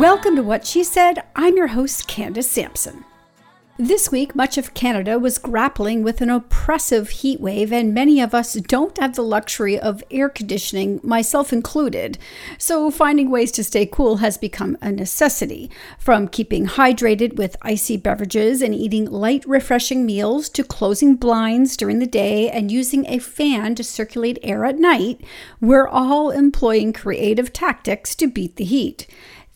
Welcome to What She Said. I'm your host, Candace Sampson. This week, much of Canada was grappling with an oppressive heat wave, and many of us don't have the luxury of air conditioning, myself included. So, finding ways to stay cool has become a necessity. From keeping hydrated with icy beverages and eating light, refreshing meals to closing blinds during the day and using a fan to circulate air at night, we're all employing creative tactics to beat the heat.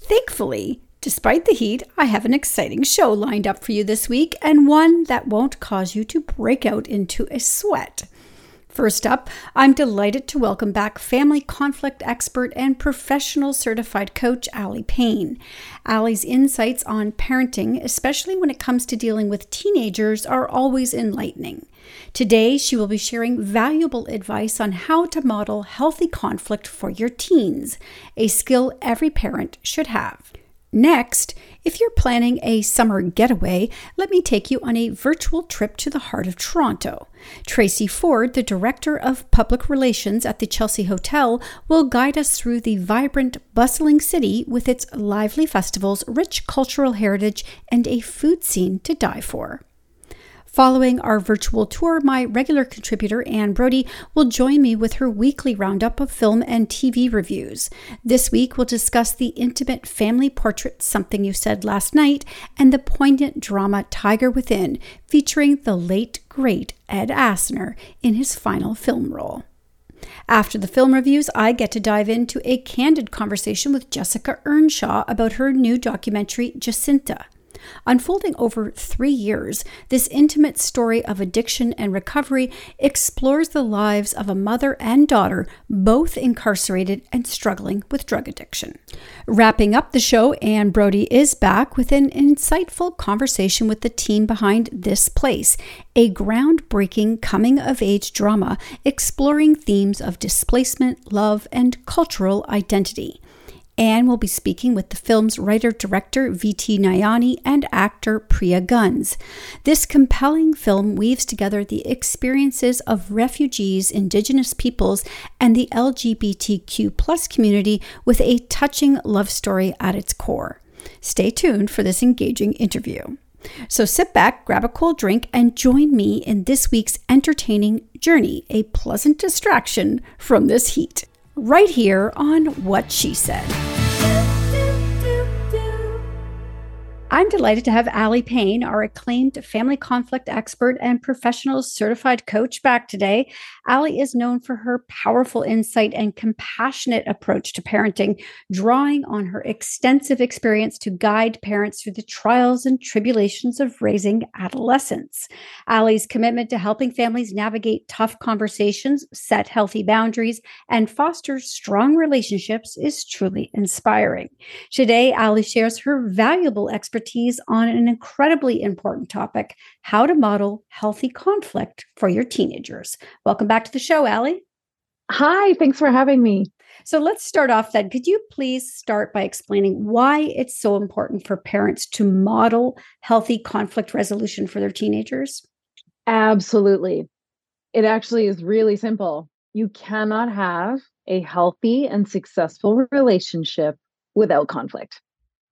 Thankfully, Despite the heat, I have an exciting show lined up for you this week and one that won't cause you to break out into a sweat. First up, I'm delighted to welcome back family conflict expert and professional certified coach Aly Pain. Aly's insights on parenting, especially when it comes to dealing with teenagers, are always enlightening. Today, she will be sharing valuable advice on how to model healthy conflict for your teens, a skill every parent should have. Next, if you're planning a summer getaway, let me take you on a virtual trip to the heart of Toronto. Tracy Ford, the Director of Public Relations at the Chelsea Hotel, will guide us through the vibrant, bustling city with its lively festivals, rich cultural heritage, and a food scene to die for. Following our virtual tour, my regular contributor, Anne Brodie, will join me with her weekly roundup of film and TV reviews. This week, we'll discuss the intimate family portrait Something You Said Last Night and the poignant drama Tiger Within, featuring the late, great Ed Asner in his final film role. After the film reviews, I get to dive into a candid conversation with Jessica Earnshaw about her new documentary, Jacinta. Unfolding over three years, this intimate story of addiction and recovery explores the lives of a mother and daughter, both incarcerated and struggling with drug addiction. Wrapping up the show, Anne Brodie is back with an insightful conversation with the team behind This Place, a groundbreaking coming of age drama exploring themes of displacement, love, and cultural identity. Anne will be speaking with the film's writer director V.T. Nayani and actor Priya Guns. This compelling film weaves together the experiences of refugees, indigenous peoples, and the LGBTQ plus community with a touching love story at its core. Stay tuned for this engaging interview. So sit back, grab a cold drink, and join me in this week's entertaining journey, a pleasant distraction from this heat right here on What She Said. I'm delighted to have Aly Pain, our acclaimed family conflict expert and professional certified coach, back today. Aly is known for her powerful insight and compassionate approach to parenting, drawing on her extensive experience to guide parents through the trials and tribulations of raising adolescents. Aly's commitment to helping families navigate tough conversations, set healthy boundaries, and foster strong relationships is truly inspiring. Today, Aly shares her valuable expertise expertise on an incredibly important topic how to model healthy conflict for your teenagers. Welcome back to the show, Aly. Hi, thanks for having me. So let's start off then. Could you please start by explaining why it's so important for parents to model healthy conflict resolution for their teenagers? Absolutely. It actually is really simple. You cannot have a healthy and successful relationship without conflict.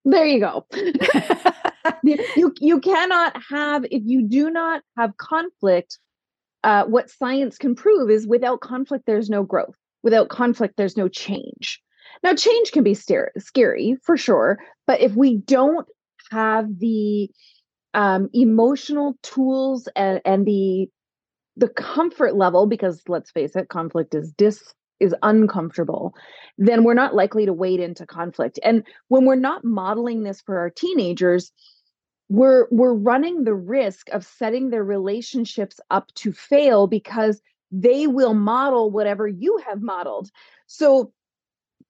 There you go. you you cannot have if you do not have conflict. Uh, what science can prove is without conflict, there's no growth. Without conflict, there's no change. Now, change can be scary for sure, but if we don't have the um, emotional tools and, and the the comfort level, because let's face it, conflict is dis is uncomfortable, then we're not likely to wade into conflict. And when we're not modeling this for our teenagers, we're we're running the risk of setting their relationships up to fail because they will model whatever you have modeled. So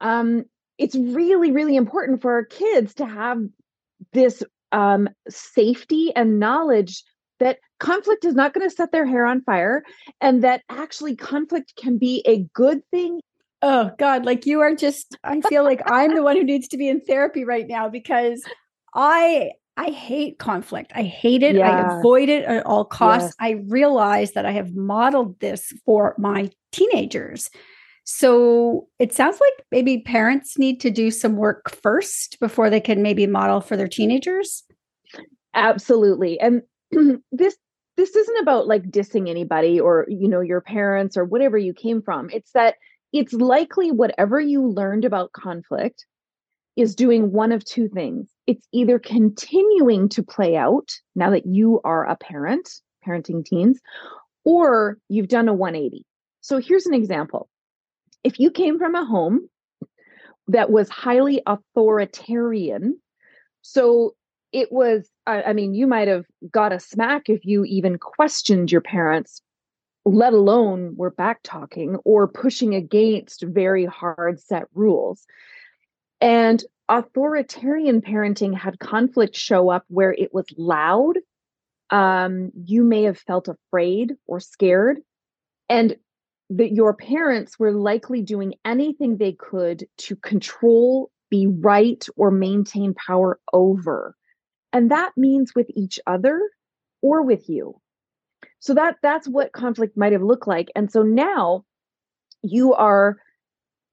um it's really really important for our kids to have this um safety and knowledge that conflict is not going to set their hair on fire and that actually conflict can be a good thing. Oh God, like you are just I feel like I'm the one who needs to be in therapy right now because I I hate conflict. I hate it. Yeah. I avoid it at all costs. Yes. I realize that I have modeled this for my teenagers. So it sounds like maybe parents need to do some work first before they can maybe model for their teenagers. Absolutely. And this this isn't about like dissing anybody or you know your parents or whatever you came from. It's that it's likely whatever you learned about conflict is doing one of two things. It's either continuing to play out now that you are a parent, parenting teens, or you've done a 180. So here's an example. If you came from a home that was highly authoritarian, so it was, I, I mean, you might have got a smack if you even questioned your parents, let alone were back talking or pushing against very hard set rules. And authoritarian parenting had conflict show up where it was loud. Um, you may have felt afraid or scared. And that your parents were likely doing anything they could to control, be right, or maintain power over and that means with each other or with you. So that that's what conflict might have looked like. And so now you are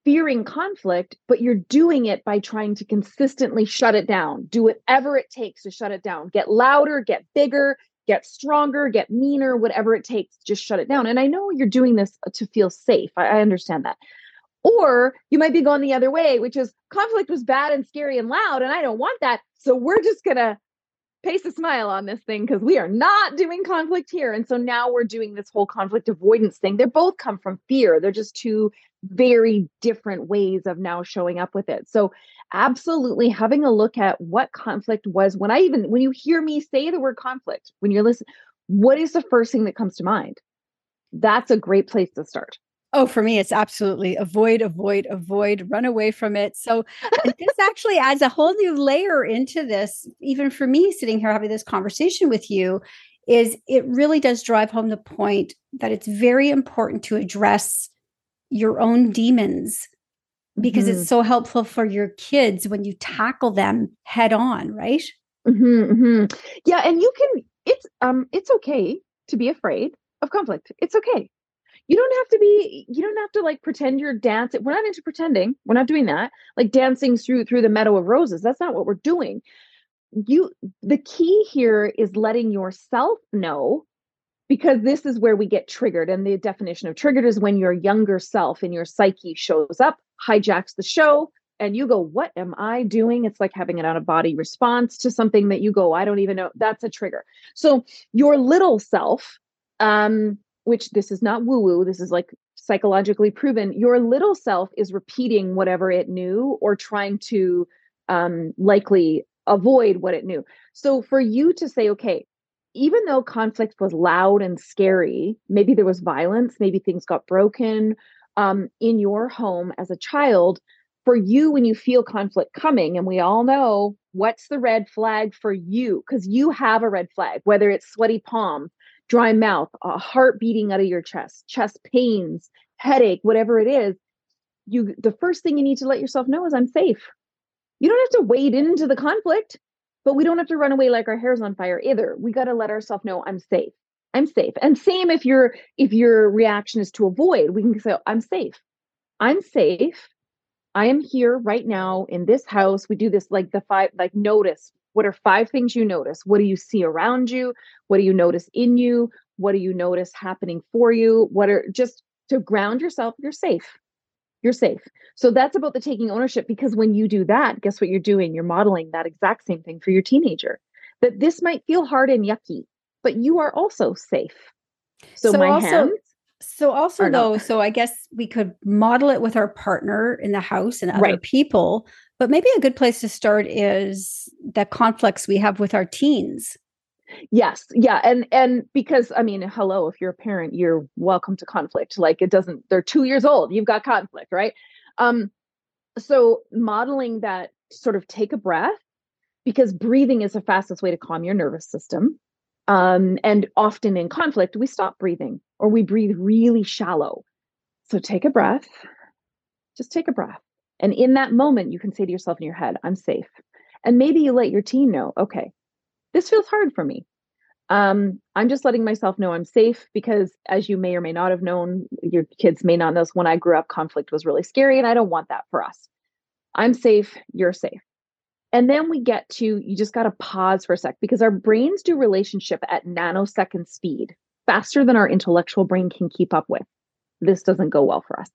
fearing conflict but you're doing it by trying to consistently shut it down. Do whatever it takes to shut it down. Get louder get bigger get stronger get meaner whatever it takes just shut it down. And i know you're doing this to feel safe. I, I understand that. Or you might be going the other way which is conflict was bad and scary and loud and i don't want that so we're just going to pace a smile on this thing because we are not doing conflict here. And so now we're doing this whole conflict avoidance thing. They both come from fear. They're just two very different ways of now showing up with it. So absolutely having a look at what conflict was when I even when you hear me say the word conflict, when you're listening, what is the first thing that comes to mind? That's a great place to start. Oh, for me, it's absolutely avoid, avoid, avoid, run away from it. So, this actually adds a whole new layer into this. Even for me, sitting here having this conversation with you, is it really does drive home the point that it's very important to address your own demons because mm-hmm. it's so helpful for your kids when you tackle them head on, right? Mm-hmm, mm-hmm. Yeah, and you can. It's um, it's okay to be afraid of conflict. It's okay you don't have to be you don't have to like pretend you're dancing we're not into pretending we're not doing that like dancing through through the meadow of roses that's not what we're doing. You the key here is letting yourself know because this is where we get triggered and the definition of triggered is when your younger self in your psyche shows up hijacks the show and you go what am i doing? It's like having an out of body response to something that you go i don't even know that's a trigger. So your little self um which this is not woo woo, this is like psychologically proven, your little self is repeating whatever it knew or trying to um, likely avoid what it knew. So for you to say, okay, even though conflict was loud and scary, maybe there was violence, maybe things got broken um, in your home as a child. For you, when you feel conflict coming, and we all know what's the red flag for you, because you have a red flag, whether it's sweaty palm, dry mouth, a heart beating out of your chest, chest pains, headache, whatever it is, you the first thing you need to let yourself know is I'm safe. You don't have to wade into the conflict, but we don't have to run away like our hair's on fire either. We got to let ourselves know I'm safe. I'm safe. And same if your if your reaction is to avoid, we can say I'm safe. I'm safe. I am here right now in this house. We do this like the five like notice what are five things you notice? What do you see around you? What do you notice in you? What do you notice happening for you? What are just to ground yourself, you're safe. You're safe. So that's about the taking ownership because when you do that, guess what you're doing? You're modeling that exact same thing for your teenager. That this might feel hard and yucky, but you are also safe. So, so my also, hands so also though, so I guess we could model it with our partner in the house and other right. people, but maybe a good place to start is the conflicts we have with our teens. Yes, yeah, and and because I mean, hello, if you're a parent, you're welcome to conflict. Like it doesn't they're 2 years old, you've got conflict, right? Um so modeling that sort of take a breath because breathing is the fastest way to calm your nervous system. Um, and often in conflict, we stop breathing or we breathe really shallow. So take a breath, just take a breath. And in that moment, you can say to yourself in your head, I'm safe. And maybe you let your teen know, okay, this feels hard for me. Um, I'm just letting myself know I'm safe because, as you may or may not have known, your kids may not know this. When I grew up, conflict was really scary, and I don't want that for us. I'm safe, you're safe. And then we get to, you just got to pause for a sec because our brains do relationship at nanosecond speed, faster than our intellectual brain can keep up with. This doesn't go well for us.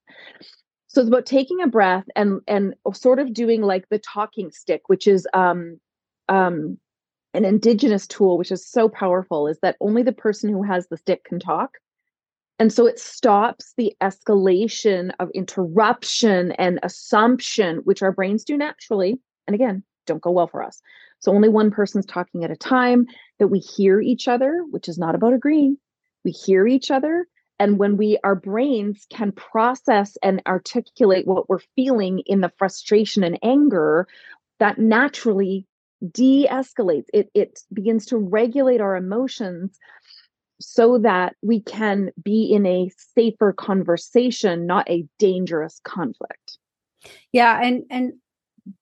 So it's about taking a breath and and sort of doing like the talking stick, which is um um an indigenous tool, which is so powerful, is that only the person who has the stick can talk. And so it stops the escalation of interruption and assumption, which our brains do naturally. And again, don't go well for us. So only one person's talking at a time, that we hear each other, which is not about agreeing. We hear each other. And when we, our brains can process and articulate what we're feeling in the frustration and anger, that naturally de escalates. It, it begins to regulate our emotions so that we can be in a safer conversation, not a dangerous conflict. Yeah. And, and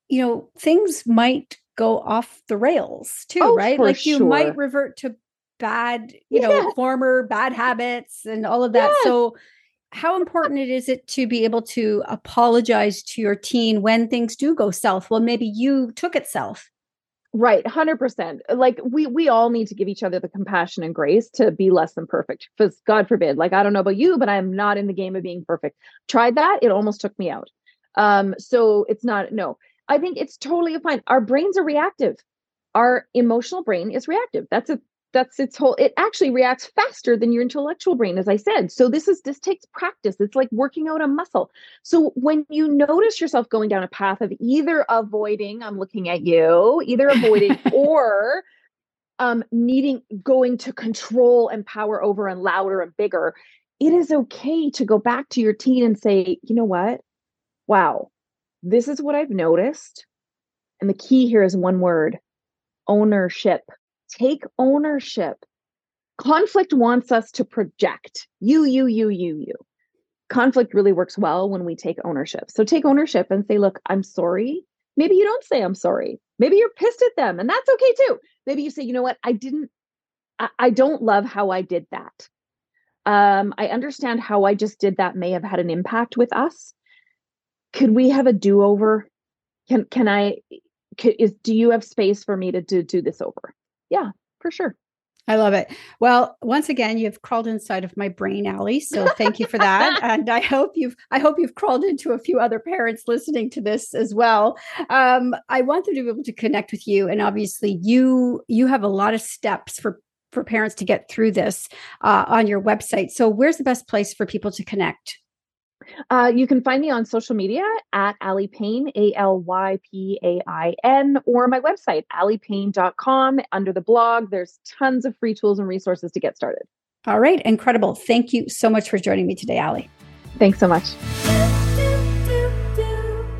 you know, things might go off the rails too, oh, right? Like you sure. might revert to bad, you yeah. know, former bad habits and all of that. Yeah. So how important it is it to be able to apologize to your teen when things do go south? Well, maybe you took it south. Right, 100%. Like we we all need to give each other the compassion and grace to be less than perfect. Cuz God forbid, like I don't know about you, but I am not in the game of being perfect. Tried that, it almost took me out. Um so it's not no. I think it's totally fine. Our brains are reactive. Our emotional brain is reactive. That's a that's its whole it actually reacts faster than your intellectual brain as i said. So this is this takes practice. It's like working out a muscle. So when you notice yourself going down a path of either avoiding i'm looking at you either avoiding or um needing going to control and power over and louder and bigger it is okay to go back to your teen and say you know what? Wow. This is what I've noticed. And the key here is one word ownership. Take ownership. Conflict wants us to project you, you, you, you, you. Conflict really works well when we take ownership. So take ownership and say, look, I'm sorry. Maybe you don't say I'm sorry. Maybe you're pissed at them, and that's okay too. Maybe you say, you know what, I didn't, I, I don't love how I did that. Um, I understand how I just did that may have had an impact with us could we have a do-over can can i is do you have space for me to do, do this over yeah for sure I love it. Well, once again, you've crawled inside of my brain, Aly. So thank you for that. and I hope you've I hope you've crawled into a few other parents listening to this as well. Um, I want them to be able to connect with you, and obviously, you you have a lot of steps for for parents to get through this uh, on your website. So, where's the best place for people to connect? Uh, you can find me on social media at Aly Pain, A L Y P A I N, or my website, alypain.com. Under the blog, there's tons of free tools and resources to get started. All right, incredible. Thank you so much for joining me today, Aly. Thanks so much.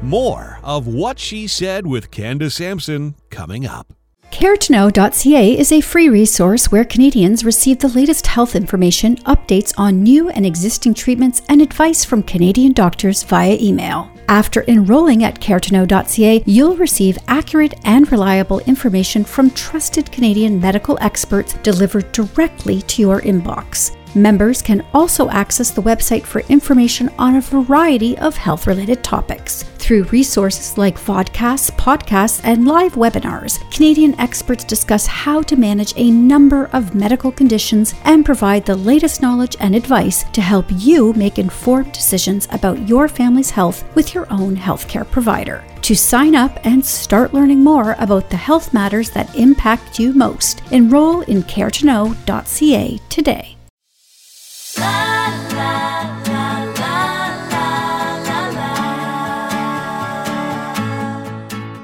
More of what she said with Candace Sampson coming up. CareToKnow.ca is a free resource where Canadians receive the latest health information, updates on new and existing treatments, and advice from Canadian doctors via email. After enrolling at CareToKnow.ca, you'll receive accurate and reliable information from trusted Canadian medical experts delivered directly to your inbox. Members can also access the website for information on a variety of health related topics. Through resources like vodcasts, podcasts, and live webinars, Canadian experts discuss how to manage a number of medical conditions and provide the latest knowledge and advice to help you make informed decisions about your family's health with your own healthcare provider. To sign up and start learning more about the health matters that impact you most, enroll in caretoknow.ca today.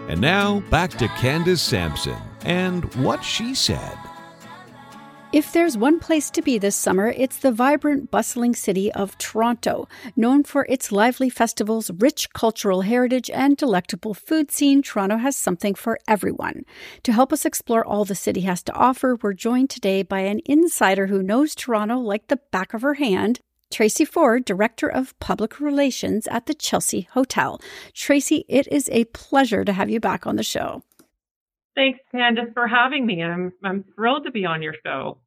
And now back to Candace Sampson and what she said. If there's one place to be this summer, it's the vibrant, bustling city of Toronto. Known for its lively festivals, rich cultural heritage, and delectable food scene, Toronto has something for everyone. To help us explore all the city has to offer, we're joined today by an insider who knows Toronto like the back of her hand. Tracy Ford, Director of Public Relations at the Chelsea Hotel. Tracy, it is a pleasure to have you back on the show. Thanks, Candace, for having me. I'm I'm thrilled to be on your show.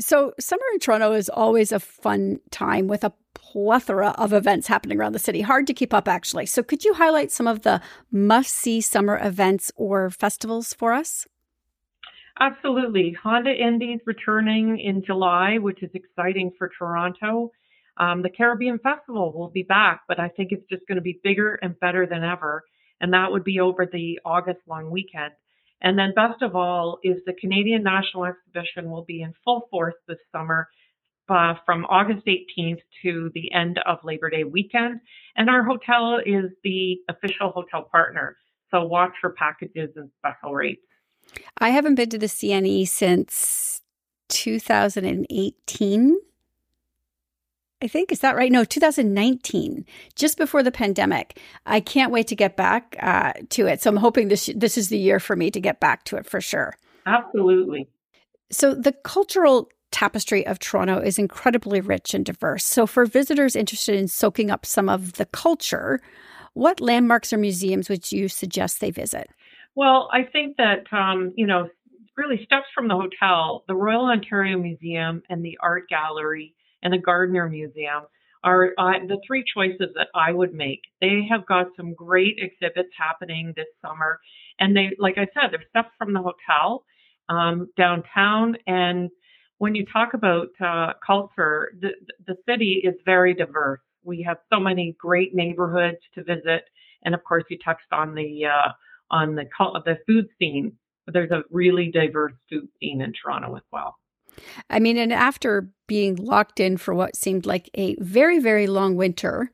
So, summer in Toronto is always a fun time with a plethora of events happening around the city. Hard to keep up, actually. So, could you highlight some of the must see summer events or festivals for us? Absolutely. Honda Indy's returning in July, which is exciting for Toronto. Um, the Caribbean Festival will be back, but I think it's just going to be bigger and better than ever. And that would be over the August long weekend. And then best of all is the Canadian National Exhibition will be in full force this summer uh, from August 18th to the end of Labor Day weekend. And our hotel is the official hotel partner. So watch for packages and special rates. I haven't been to the CNE since 2018. I think is that right? No, 2019, just before the pandemic. I can't wait to get back uh, to it. So I'm hoping this this is the year for me to get back to it for sure. Absolutely. So the cultural tapestry of Toronto is incredibly rich and diverse. So for visitors interested in soaking up some of the culture, what landmarks or museums would you suggest they visit? Well, I think that um, you know, really steps from the hotel, the Royal Ontario Museum and the Art Gallery and the Gardiner Museum are uh, the three choices that I would make. They have got some great exhibits happening this summer, and they, like I said, they're steps from the hotel um, downtown. And when you talk about uh, culture, the the city is very diverse. We have so many great neighborhoods to visit, and of course, you touched on the uh, on the the food scene. There's a really diverse food scene in Toronto as well. I mean, and after being locked in for what seemed like a very, very long winter,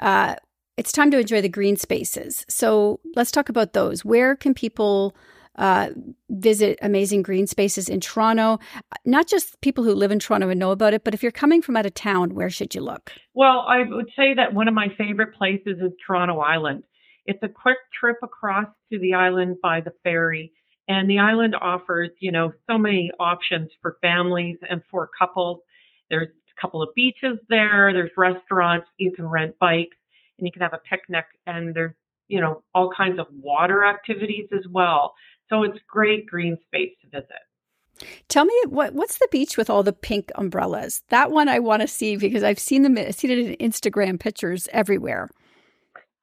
uh, it's time to enjoy the green spaces. So let's talk about those. Where can people uh, visit amazing green spaces in Toronto? Not just people who live in Toronto and know about it, but if you're coming from out of town, where should you look? Well, I would say that one of my favorite places is Toronto Island. It's a quick trip across to the island by the ferry and the island offers, you know, so many options for families and for couples. There's a couple of beaches there, there's restaurants, you can rent bikes, and you can have a picnic, and there's, you know, all kinds of water activities as well. So it's great green space to visit. Tell me what what's the beach with all the pink umbrellas? That one I want to see because I've seen them I've seen it in Instagram pictures everywhere.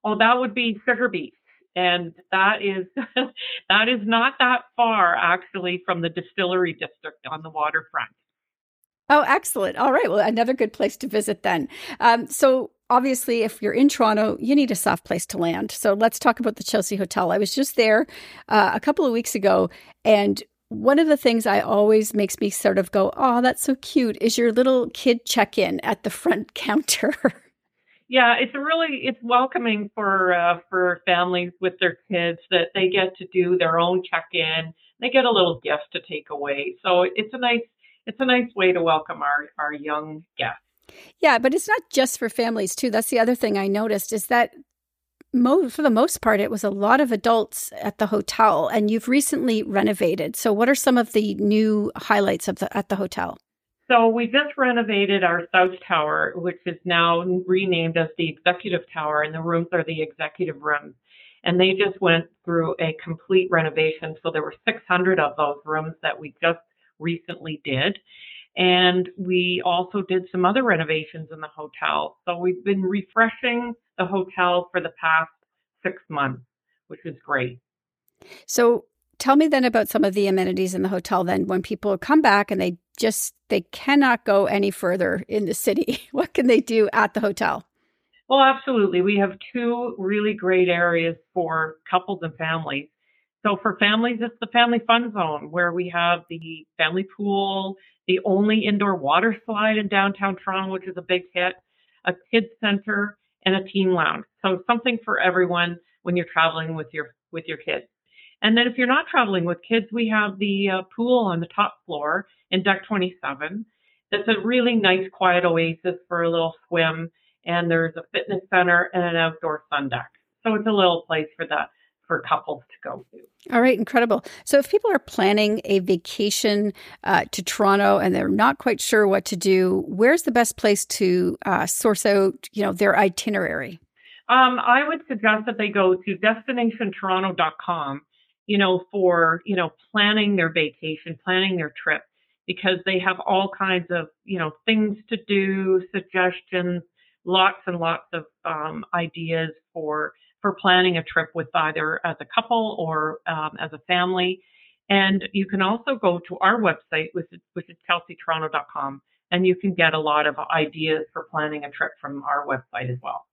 Oh, that would be Sugar Beach and that is that is not that far actually from the distillery district on the waterfront. Oh, excellent! All right, well, another good place to visit then. Um, so obviously, if you're in Toronto, you need a soft place to land. So let's talk about the Chelsea Hotel. I was just there uh, a couple of weeks ago, and one of the things I always makes me sort of go, "Oh, that's so cute," is your little kid check-in at the front counter. Yeah, it's really it's welcoming for uh, for families with their kids that they get to do their own check-in. They get a little gift to take away, so it's a nice it's a nice way to welcome our our young guests. Yeah, but it's not just for families too. That's the other thing I noticed is that mo- for the most part, it was a lot of adults at the hotel, and you've recently renovated. So, what are some of the new highlights of the at the hotel? So we just renovated our South Tower, which is now renamed as the Executive Tower, and the rooms are the executive rooms. And they just went through a complete renovation. So there were 600 of those rooms that we just recently did. And we also did some other renovations in the hotel. So we've been refreshing the hotel for the past six months, which is great. So tell me then about some of the amenities in the hotel then when people come back and they just they cannot go any further in the city. What can they do at the hotel? Well absolutely. We have two really great areas for couples and families. So for families it's the family fun zone where we have the family pool the only indoor water slide in downtown toronto which is a big hit a kids center and a teen lounge. So something for everyone when you're traveling with your with your kids. And then if you're not traveling with kids, we have the uh, pool on the top floor in deck 27. That's a really nice, quiet oasis for a little swim. And there's a fitness center and an outdoor sun deck. So it's a little place for that for couples to go to. All right, incredible. So if people are planning a vacation uh, to Toronto and they're not quite sure what to do, where's the best place to uh, source out, you know, their itinerary? Um, I would suggest that they go to destinationtoronto.com you know, for, you know, planning their vacation, planning their trip, because they have all kinds of, you know, things to do, suggestions, lots and lots of um, ideas for for planning a trip with either as a couple or um, as a family. And you can also go to our website, which is, which is chelseatoronto.com, and you can get a lot of ideas for planning a trip from our website as well.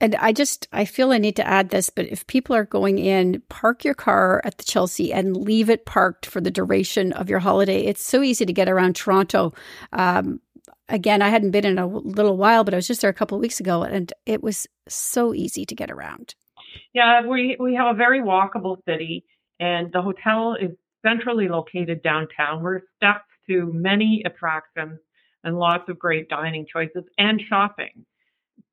And I just, I feel I need to add this, but if people are going in, park your car at the Chelsea and leave it parked for the duration of your holiday. It's so easy to get around Toronto. Um, again, I hadn't been in a little while, but I was just there a couple of weeks ago and it was so easy to get around. Yeah, we, we have a very walkable city and the hotel is centrally located downtown. We're steps to many attractions and lots of great dining choices and shopping.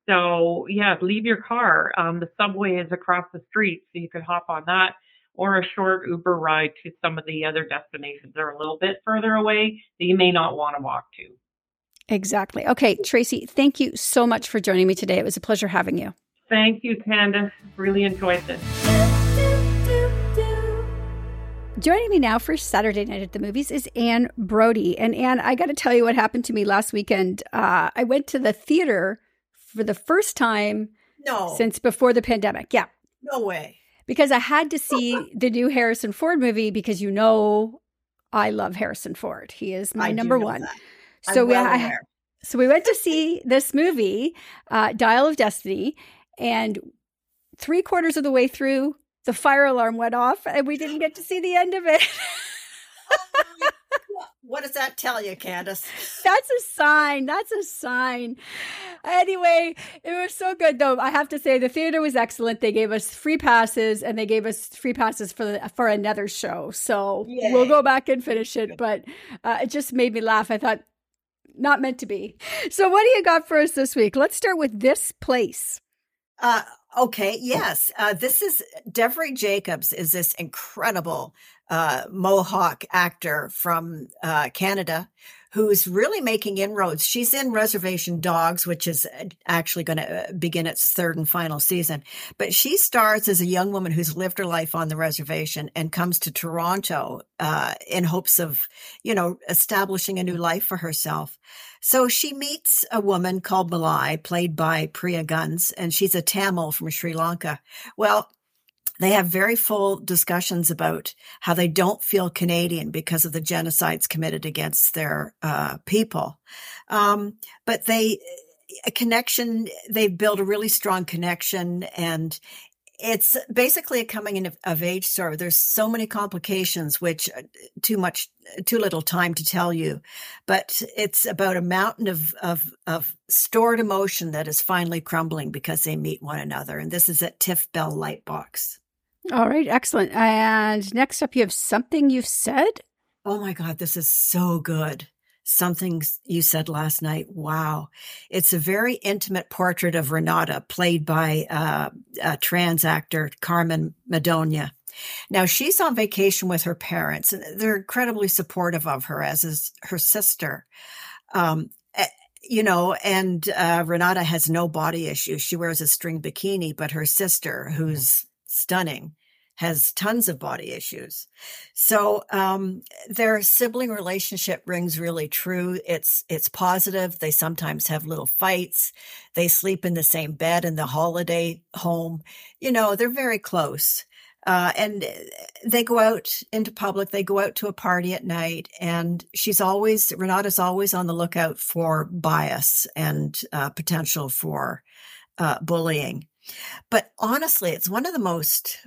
So yeah, leave your car. Um, the subway is across the street, so you could hop on that or a short Uber ride to some of the other destinations that are a little bit further away that you may not want to walk to. Exactly. Okay, Tracy, thank you so much for joining me today. It was a pleasure having you. Thank you, Candace. Really enjoyed this. Joining me now for Saturday Night at the Movies is Anne Brodie. And Anne, I got to tell you what happened to me last weekend. Uh, I went to the theater for the first time no. since before the pandemic. Yeah. No way. Because I had to see the new Harrison Ford movie because you know I love Harrison Ford. He is my I number one. So well we, I, so we went to see this movie, uh, Dial of Destiny, and three quarters of the way through, the fire alarm went off, and we didn't get to see the end of it. What does that tell you, Candace? That's a sign. That's a sign. Anyway, it was so good though. I have to say the theater was excellent. They gave us free passes and they gave us free passes for the, for another show. So Yay. we'll go back and finish it. But uh, it just made me laugh. I thought not meant to be. So what do you got for us this week? Let's start with this place. Uh, okay, yes. Uh, this is Devery Jacobs is this incredible uh, Mohawk actor from uh, Canada who's really making inroads. She's in Reservation Dogs, which is uh, actually going to uh, begin its third and final season. But she stars as a young woman who's lived her life on the reservation and comes to Toronto uh, in hopes of, you know, establishing a new life for herself. So she meets a woman called Malai, played by Priya Guns, and she's a Tamil from Sri Lanka. Well, they have very full discussions about how they don't feel Canadian because of the genocides committed against their uh, people. Um, but they, a connection, they build a really strong connection and it's basically a coming in of age story. There's so many complications, which uh, too much, too little time to tell you. But it's about a mountain of, of, of stored emotion that is finally crumbling because they meet one another. And this is at Tiff Bell Lightbox. All right, excellent. And next up, you have something you've said. Oh my God, this is so good. Something you said last night. Wow. It's a very intimate portrait of Renata, played by uh, a trans actor, Carmen Madonia. Now, she's on vacation with her parents, and they're incredibly supportive of her, as is her sister. Um, eh, you know, and uh, Renata has no body issues. She wears a string bikini, but her sister, who's stunning, has tons of body issues. So um, their sibling relationship rings really true. It's it's positive. They sometimes have little fights. They sleep in the same bed in the holiday home. You know, they're very close. Uh, and they go out into public. They go out to a party at night, and she's always Renata's always on the lookout for bias and uh, potential for uh, bullying. But honestly, it's one of the most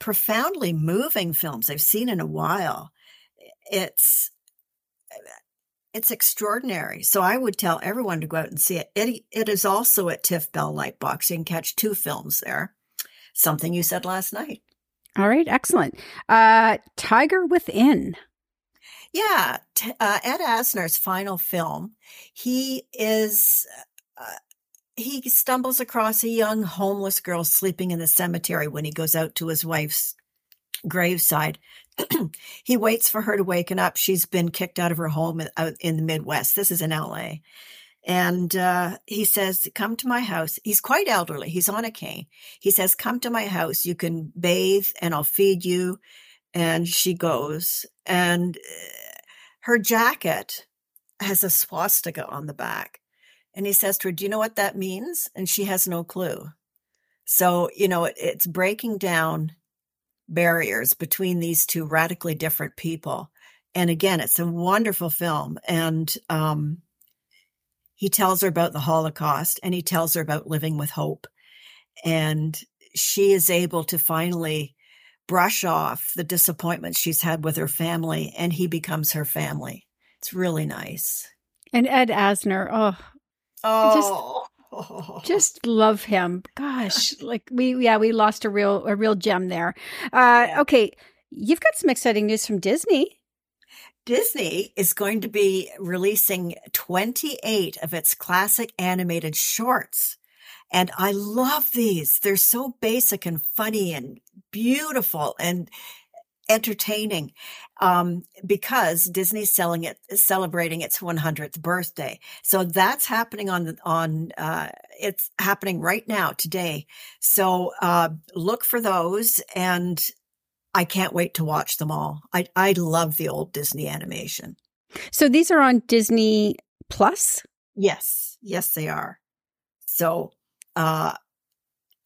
profoundly moving films I've seen in a while. It's it's extraordinary. So I would tell everyone to go out and see it. It, it is also at TIFF Bell Lightbox. You can catch two films there. Something you said last night. All right, excellent. Uh, Tiger Within. Yeah, t- uh, Ed Asner's final film. He is uh, he stumbles across a young homeless girl sleeping in the cemetery when he goes out to his wife's graveside. he waits for her to waken up. She's been kicked out of her home in the Midwest. This is in LA. And uh, he says, Come to my house. He's quite elderly. He's on a cane. He says, Come to my house. You can bathe and I'll feed you. And she goes. And uh, her jacket has a swastika on the back. And he says to her, Do you know what that means? And she has no clue. So, you know, it, it's breaking down barriers between these two radically different people. And again, it's a wonderful film. And um, he tells her about the Holocaust and he tells her about living with hope. And she is able to finally brush off the disappointment she's had with her family and he becomes her family. It's really nice. And Ed Asner, oh, oh. Just, just love him. Gosh, like we yeah we lost a real a real gem there. Uh, okay, you've got some exciting news from Disney. Disney is going to be releasing 28 of its classic animated shorts. And I love these. They're so basic and funny and beautiful and entertaining um, because Disney's selling it, celebrating its 100th birthday. So that's happening on on uh, it's happening right now today. So uh, look for those, and I can't wait to watch them all. I I love the old Disney animation. So these are on Disney Plus. Yes, yes, they are. So uh,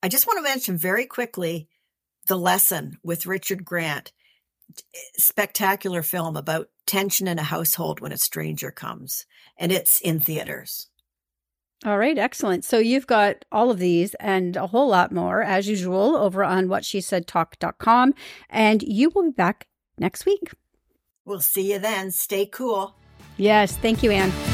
I just want to mention very quickly the lesson with Richard Grant. Spectacular film about tension in a household when a stranger comes, and it's in theaters. All right, excellent. So you've got all of these and a whole lot more, as usual, over on what she said talk.com. And you will be back next week. We'll see you then. Stay cool. Yes. Thank you, Anne.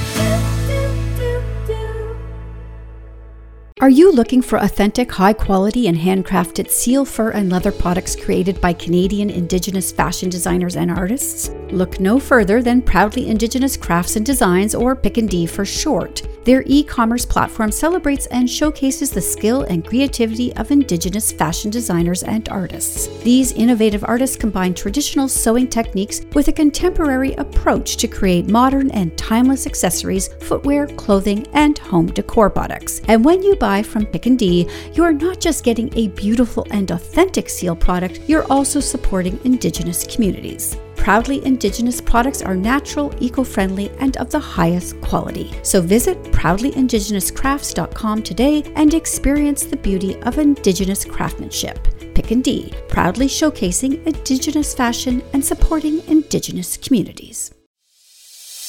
Are you looking for authentic, high quality, and handcrafted seal, fur, and leather products created by Canadian Indigenous fashion designers and artists? Look no further than Proudly Indigenous Crafts and Designs, or Pick and D for short. Their e commerce platform celebrates and showcases the skill and creativity of Indigenous fashion designers and artists. These innovative artists combine traditional sewing techniques with a contemporary approach to create modern and timeless accessories, footwear, clothing, and home decor products. And when you buy buy from Pick and D, you are not just getting a beautiful and authentic seal product, you're also supporting Indigenous communities. Proudly Indigenous products are natural, eco friendly, and of the highest quality. So visit proudlyindigenouscrafts.com today and experience the beauty of Indigenous craftsmanship. Pick and D, proudly showcasing Indigenous fashion and supporting Indigenous communities.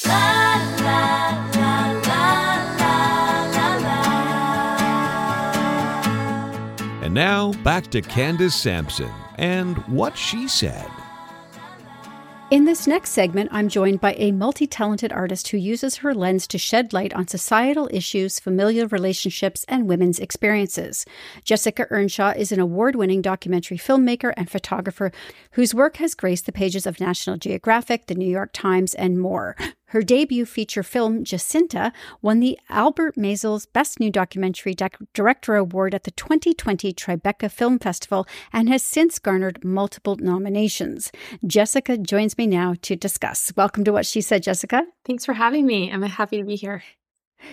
La, la, And now back to Candace Sampson and what she said. In this next segment, I'm joined by a multi talented artist who uses her lens to shed light on societal issues, familial relationships, and women's experiences. Jessica Earnshaw is an award winning documentary filmmaker and photographer whose work has graced the pages of National Geographic, the New York Times, and more. Her debut feature film, Jacinta, won the Albert Maysles Best New Documentary Director Award at the 2020 Tribeca Film Festival and has since garnered multiple nominations. Jessica joins me now to discuss. Welcome to What She Said, Jessica. Thanks for having me. I'm happy to be here.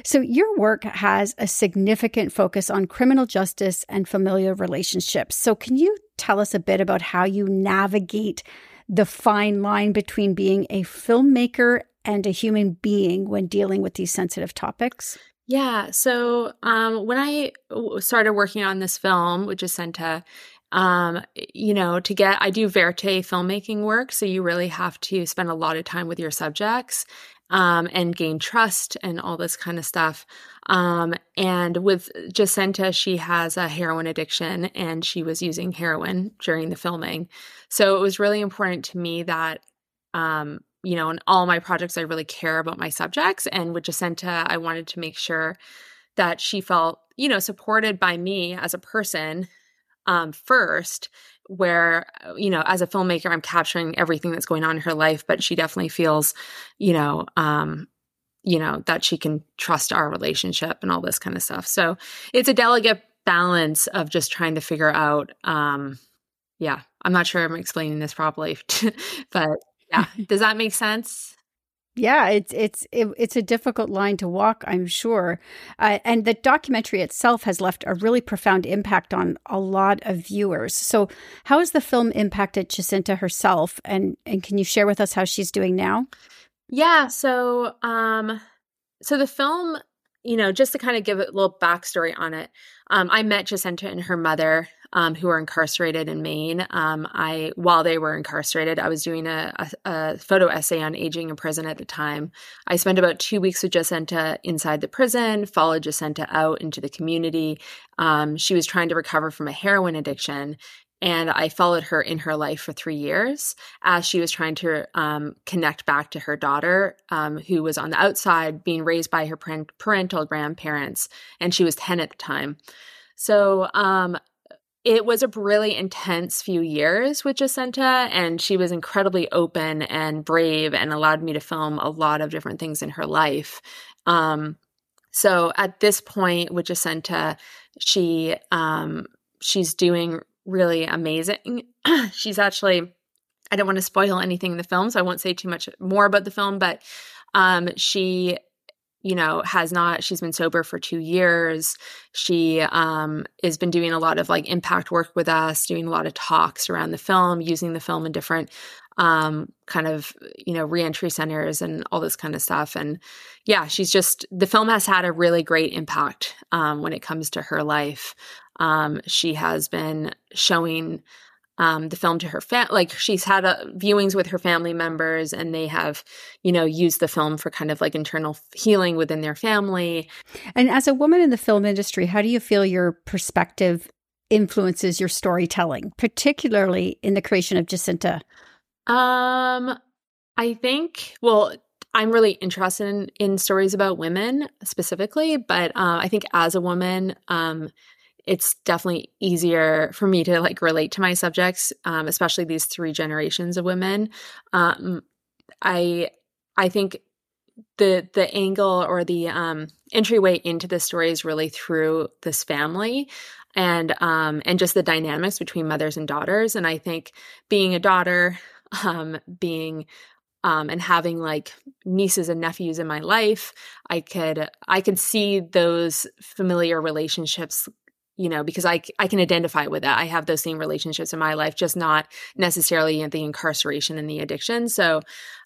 So, your work has a significant focus on criminal justice and familial relationships. So, can you tell us a bit about how you navigate the fine line between being a filmmaker and a human being when dealing with these sensitive topics? Yeah. So um, when I started working on this film with Jacinta, um, you know, to get, I do verite filmmaking work. So you really have to spend a lot of time with your subjects um, and gain trust and all this kind of stuff. Um, and with Jacinta, she has a heroin addiction and she was using heroin during the filming. So it was really important to me that um, you know, in all my projects, I really care about my subjects. And with Jacinta, I wanted to make sure that she felt, you know, supported by me as a person um, first, where, uh, you know, as a filmmaker, I'm capturing everything that's going on in her life, but she definitely feels, you know, um, you know, that she can trust our relationship and all this kind of stuff. So it's a delicate balance of just trying to figure out, um, yeah, I'm not sure I'm explaining this properly, but yeah. Does that make sense? Yeah, it's it's it, it's a difficult line to walk, I'm sure. Uh, and the documentary itself has left a really profound impact on a lot of viewers. So, how has the film impacted Jacinta herself? And and can you share with us how she's doing now? Yeah. So, um, so the film, you know, just to kind of give a little backstory on it, um, I met Jacinta and her mother um, who were incarcerated in Maine. Um, I, while they were incarcerated, I was doing a, a, a, photo essay on aging in prison at the time. I spent about two weeks with Jacinta inside the prison, followed Jacinta out into the community. Um, she was trying to recover from a heroin addiction. And I followed her in her life for three years as she was trying to um, connect back to her daughter, um, who was on the outside being raised by her parental grandparents. And she was 10 at the time. So um, it was a really intense few years with Jacinta, and she was incredibly open and brave and allowed me to film a lot of different things in her life. Um, so at this point with Jacinta, she um, she's doing really amazing. she's actually I don't want to spoil anything in the film, so I won't say too much more about the film, but um, she you know has not she's been sober for two years. She um has been doing a lot of like impact work with us doing a lot of talks around the film using the film in different um kind of you know reentry centers and all this kind of stuff. And yeah she's just the film has had a really great impact um when it comes to her life. Um she has been showing um, the film to her family. Like she's had uh, viewings with her family members, and they have, you know, used the film for kind of like internal healing within their family. And as a woman in the film industry, how do you feel your perspective influences your storytelling, particularly in the creation of Jacinta? Um, I think well. I'm really interested in, in stories about women specifically, but uh, I think as a woman, um, it's definitely easier for me to like relate to my subjects, um, especially these three generations of women. Um, I I think the the angle or the um, entryway into the story is really through this family and um, and just the dynamics between mothers and daughters. And I think being a daughter, um, being um, and having like nieces and nephews in my life, I could I could see those familiar relationships you know, because I, I can identify with that. I have those same relationships in my life, just not necessarily in the incarceration and the addiction. So,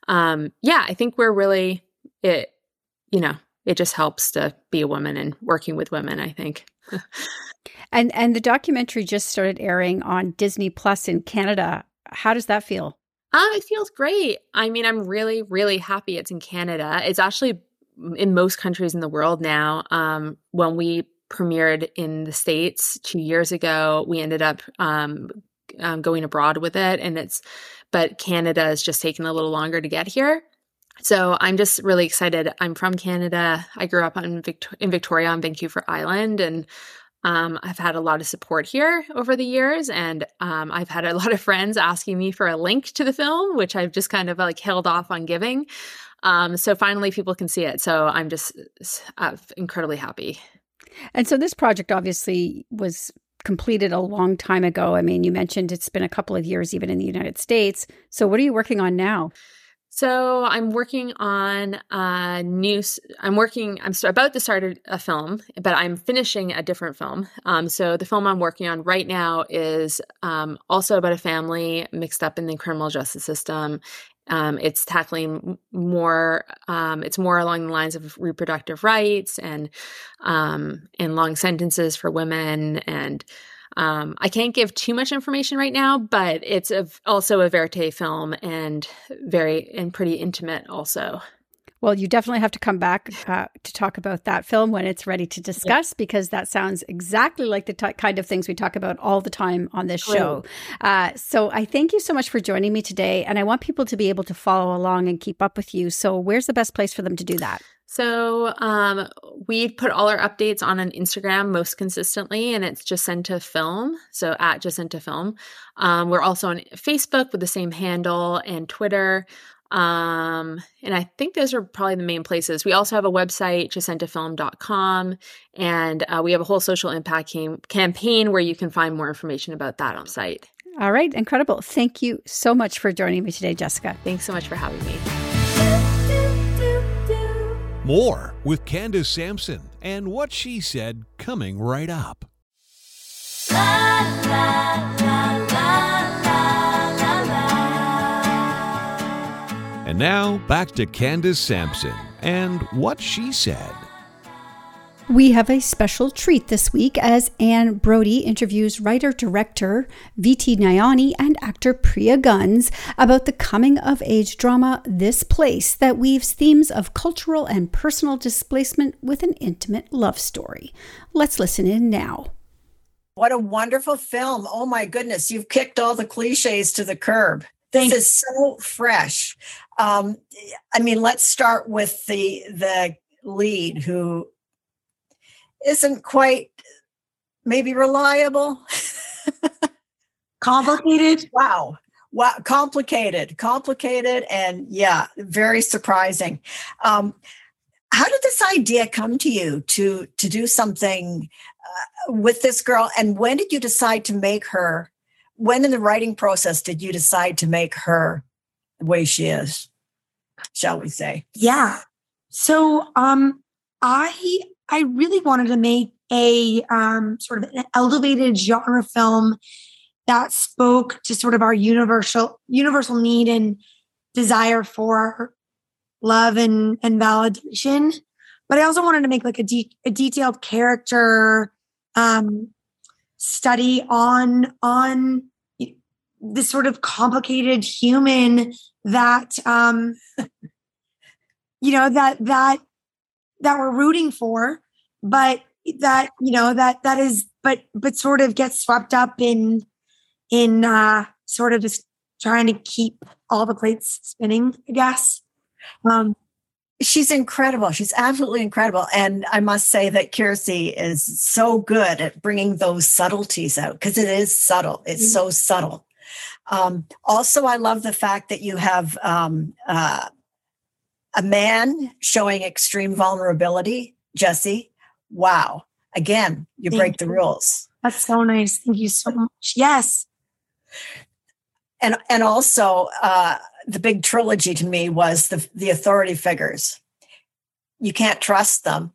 um, yeah, I think we're really, it, you know, it just helps to be a woman and working with women, I think. and, and the documentary just started airing on Disney Plus in Canada. How does that feel? Uh, it feels great. I mean, I'm really, really happy it's in Canada. It's actually in most countries in the world now. Um, when we premiered in the States two years ago. We ended up um, um, going abroad with it, and it's, but Canada is just taking a little longer to get here. So I'm just really excited. I'm from Canada. I grew up on Victor- in Victoria on Vancouver Island, and um, I've had a lot of support here over the years, and um, I've had a lot of friends asking me for a link to the film, which I've just kind of like held off on giving. Um, so finally, people can see it. So I'm just uh, incredibly happy. And so this project obviously was completed a long time ago. I mean, you mentioned it's been a couple of years even in the United States. So what are you working on now? So I'm working on a new. I'm working. I'm about to start a, film, but I'm finishing a different film. Um, so the film I'm working on right now is um, also about a family mixed up in the criminal justice system, um, it's tackling more. Um, it's more along the lines of reproductive rights and um, and long sentences for women. And um, I can't give too much information right now, but it's a, also a verite film and very and pretty intimate also. Well, you definitely have to come back uh, to talk about that film when it's ready to discuss yeah. because that sounds exactly like the t- kind of things we talk about all the time on this show. Uh, so I thank you so much for joining me today. And I want people to be able to follow along and keep up with you. So, where's the best place for them to do that? So um, we put all our updates on an Instagram most consistently, and it's Jacinta Film. So at Jacinta Film. Um, we're also on Facebook with the same handle and Twitter. Um, and I think those are probably the main places. We also have a website, jacintafilm.com, and uh, we have a whole social impact cam- campaign where you can find more information about that on site. All right, incredible. Thank you so much for joining me today, Jessica. Thanks so much for having me. More with Candace Sampson and what she said coming right up. And now back to Candace Sampson and what she said. We have a special treat this week as Anne Brodie interviews writer director V.T. Nayani and actor Priya Guns about the coming of age drama This Place that weaves themes of cultural and personal displacement with an intimate love story. Let's listen in now. What a wonderful film. Oh my goodness, you've kicked all the cliches to the curb. This is so fresh. Um, I mean, let's start with the the lead who isn't quite maybe reliable. complicated. Wow. Wow, complicated, complicated, and yeah, very surprising. Um, how did this idea come to you to to do something uh, with this girl? And when did you decide to make her? When in the writing process did you decide to make her the way she is? shall we say? Yeah. So um, I I really wanted to make a um, sort of an elevated genre film that spoke to sort of our universal universal need and desire for love and and validation. But I also wanted to make like a, de- a detailed character um, study on on this sort of complicated human that um you know that that that we're rooting for but that you know that that is but but sort of gets swept up in in uh sort of just trying to keep all the plates spinning i guess. Um she's incredible. She's absolutely incredible. And i must say that Kiersey is so good at bringing those subtleties out because it is subtle. It's mm-hmm. so subtle um, also, I love the fact that you have um, uh, a man showing extreme vulnerability. Jesse, wow! Again, you Thank break you. the rules. That's so nice. Thank you so much. Yes, and and also uh, the big trilogy to me was the the authority figures. You can't trust them.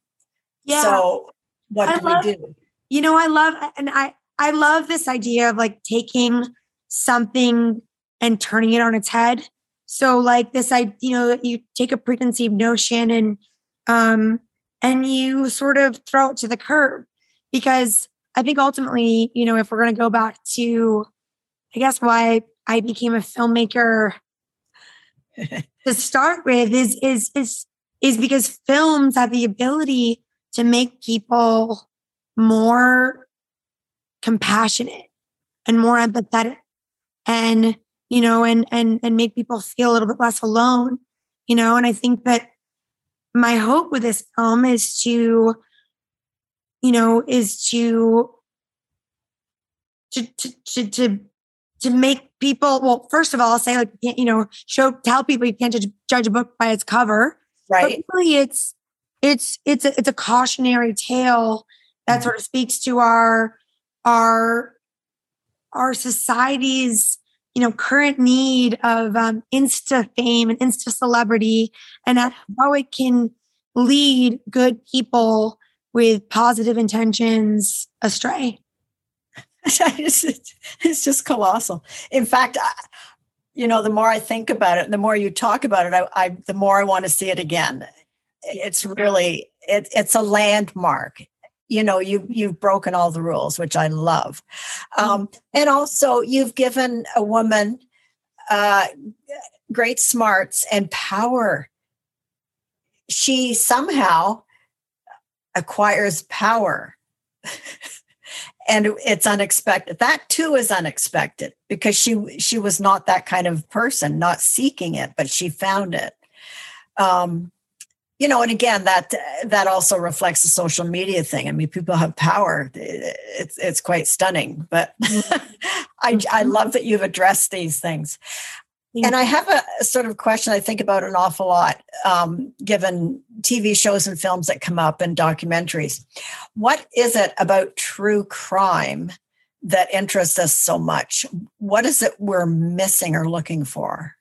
Yeah. So what I do love, we do? You know, I love and I I love this idea of like taking something and turning it on its head. So like this, I you know, you take a preconceived notion and um and you sort of throw it to the curb because I think ultimately, you know, if we're going to go back to, I guess why I became a filmmaker to start with is is is is because films have the ability to make people more compassionate and more empathetic and you know and and and make people feel a little bit less alone you know? And i think that my hope with this film is to you know is to to to to, to to make people well first of all I'll say like you know show tell people you can't judge, judge a book by its cover. Right. but really it's it's it's a, it's a cautionary tale that mm-hmm. sort of speaks to our our our society's you know current need of um, insta fame and insta celebrity and how it can lead good people with positive intentions astray. It's just colossal. In fact I, you know the more i think about it the more you talk about it I, I the more i want to see it again. It's really it, it's a landmark you know you you've broken all the rules which i love. Mm-hmm. um, and also you've given a woman uh, great smarts and power. She somehow acquires power. And it's unexpected. That too is unexpected because she she was not that kind of person not seeking it but she found it. Um, you know and again that that also reflects the social media thing. I mean people have power. It's it's quite stunning but i i mm-hmm. love that you've addressed these things. And i have a sort of question i think about an awful lot um, given tv shows and films that come up and documentaries. What is it about true crime that interests us so much? What is it we're missing or looking for?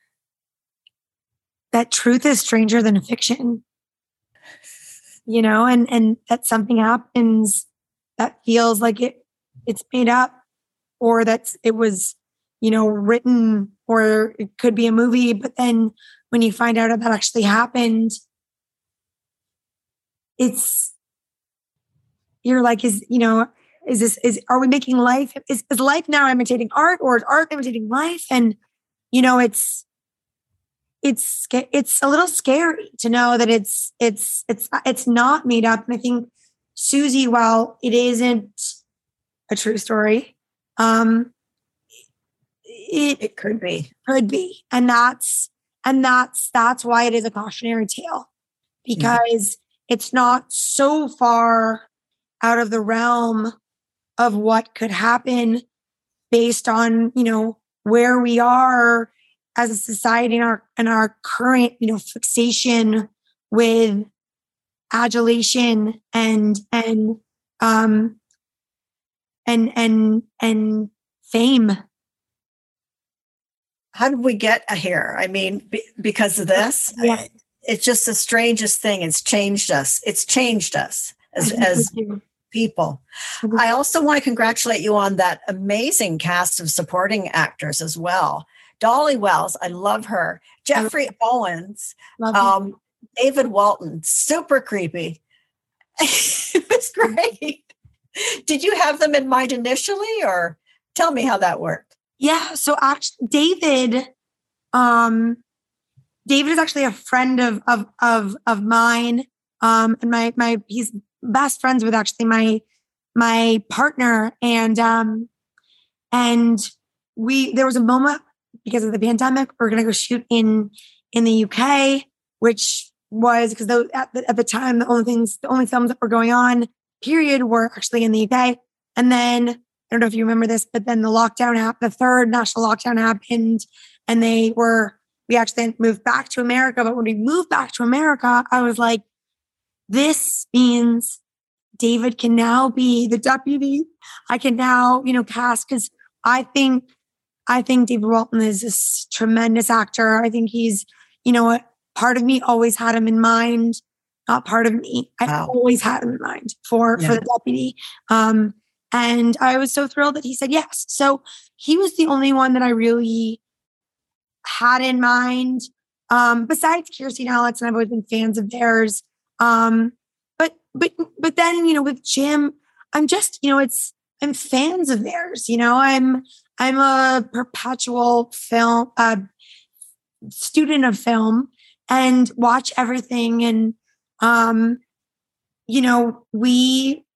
That truth is stranger than fiction you know, and and that something happens that feels like it it's made up or that it was, you know, written or it could be a movie, but then when you find out that actually happened, it's you're like, is you know, is this is are we making life is, is life now imitating art or is art imitating life? And you know, it's it's it's a little scary to know that it's it's it's it's not made up. And I think Susie, while it isn't a true story, um, it, it could be could be, and that's and that's that's why it is a cautionary tale because mm-hmm. it's not so far out of the realm of what could happen based on you know where we are as a society and our and our current you know fixation with adulation and and um and and and fame. How did we get here i mean be, because of this? Yeah. it's just the strangest thing. It's changed us. It's changed us as as people. I also want to congratulate you on that amazing cast of supporting actors as well dolly wells i love her. Jeffrey owens um, david walton super creepy. It was great. Did you have them in mind initially or tell me how that worked? Yeah so actually david um david is actually a friend of of of, of mine um and my my he's best friends with actually my my partner and um and we there was a moment because of the pandemic we are going to go shoot in in the UK which was because at the, at the time the only things the only films that were going on period were actually in the UK and then I don't know if you remember this but then the lockdown happened the third national lockdown happened and they were we actually moved back to America but when we moved back to America I was like this means David can now be the deputy. I can now, you know, cast because I think I think David Walton is this tremendous actor. I think he's, you know, part of me always had him in mind. Not part of me. I wow. always had him in mind for yeah. for the deputy. Um, and I was so thrilled that he said yes. So he was the only one that I really had in mind. Um, besides Kiersey and Alex, and I've always been fans of theirs. Um, but but then you know with Jim, I'm just you know it's I'm fans of theirs. You know I'm I'm a perpetual film uh, student of film and watch everything and um you know we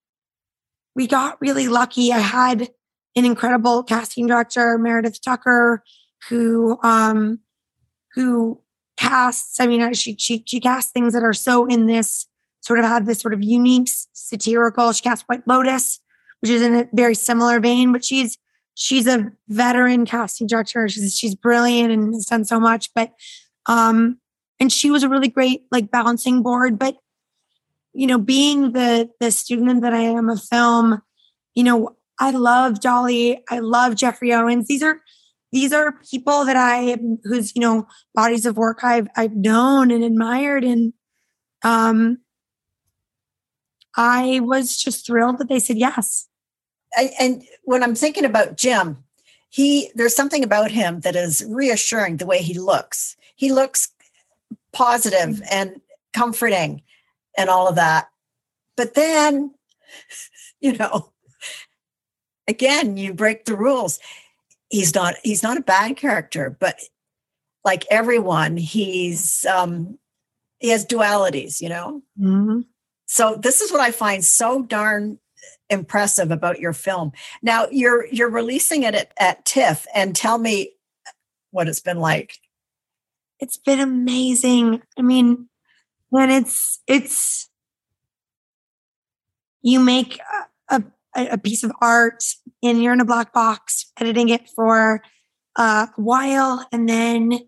we got really lucky. I had an incredible casting director, Meredith Tucker, who um who casts. I mean, she she she casts things that are so in this sort of have this sort of unique satirical. She cast White Lotus, which is in a very similar vein, but she's she's a veteran casting director. She's she's brilliant and has done so much. But um, and she was a really great like balancing board. But you know, being the the student that I am of film, you know, I love Dolly. I love Jeffrey Owens. These are these are people that I whose you know bodies of work I've I've known and admired and um I was just thrilled that they said yes. I, and when I'm thinking about Jim, he there's something about him that is reassuring the way he looks. He looks positive mm-hmm. and comforting and all of that. But then, you know, again, you break the rules. He's not he's not a bad character, but like everyone, he's um he has dualities, you know. Mm-hmm. So this is what I find so darn impressive about your film. Now you're you're releasing it at, at TIFF and tell me what it's been like. It's been amazing. I mean, when it's it's you make a, a, a piece of art and you're in a black box editing it for a while and then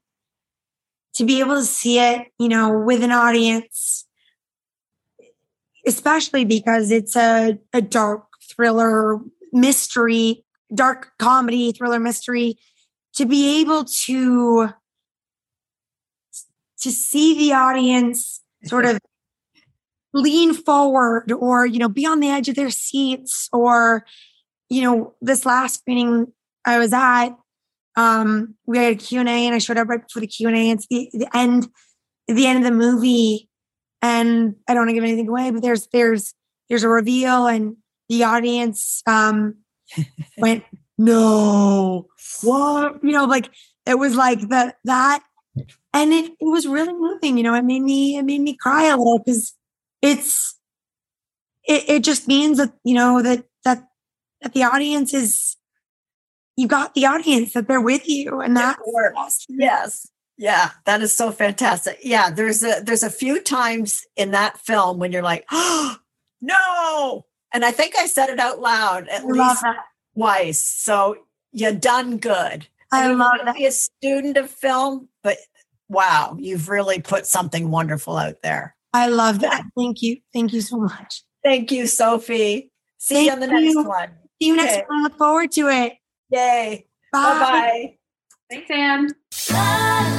to be able to see it, you know, with an audience especially because it's a, a dark thriller mystery, dark comedy thriller mystery, to be able to to see the audience sort of lean forward or, you know, be on the edge of their seats or, you know, this last screening I was at, um, we had a Q&A and I showed up right before the Q&A. And it's the, the end, the end of the movie. And I don't want to give anything away, but there's, there's, there's a reveal and the audience, um, went, no, what? You know, like it was like the, that, and it, it was really moving, you know, it made me, it made me cry a little because it's, it, it just means that, you know, that, that, that the audience is, you got the audience that they're with you and that works. yes yeah that is so fantastic yeah there's a there's a few times in that film when you're like oh no and i think i said it out loud at I least twice so you done good I mean, love you that. be a student of film but wow you've really put something wonderful out there I love that. Thank you. Thank you so much. thank you sophie see you on the next you. one See you next Okay. time. Look forward to it. yay Bye. bye Thanks, Anne.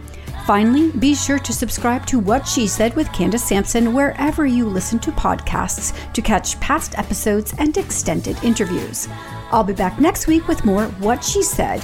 Finally, be sure to subscribe to What She Said with Candace Sampson wherever you listen to podcasts to catch past episodes and extended interviews. I'll be back next week with more What She Said.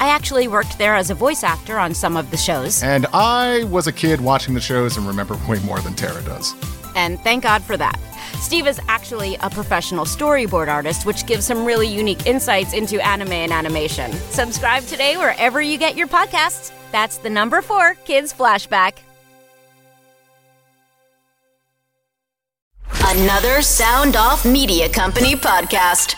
I actually worked there as a voice actor on some of the shows, And I was a kid watching the shows and remember way more than Tara does. and thank God for that. Steve is actually a professional storyboard artist, which gives some really unique insights into anime and animation. Subscribe today wherever you get your podcasts. That's the number four Kids Flashback. Another Sound Off Media Company podcast.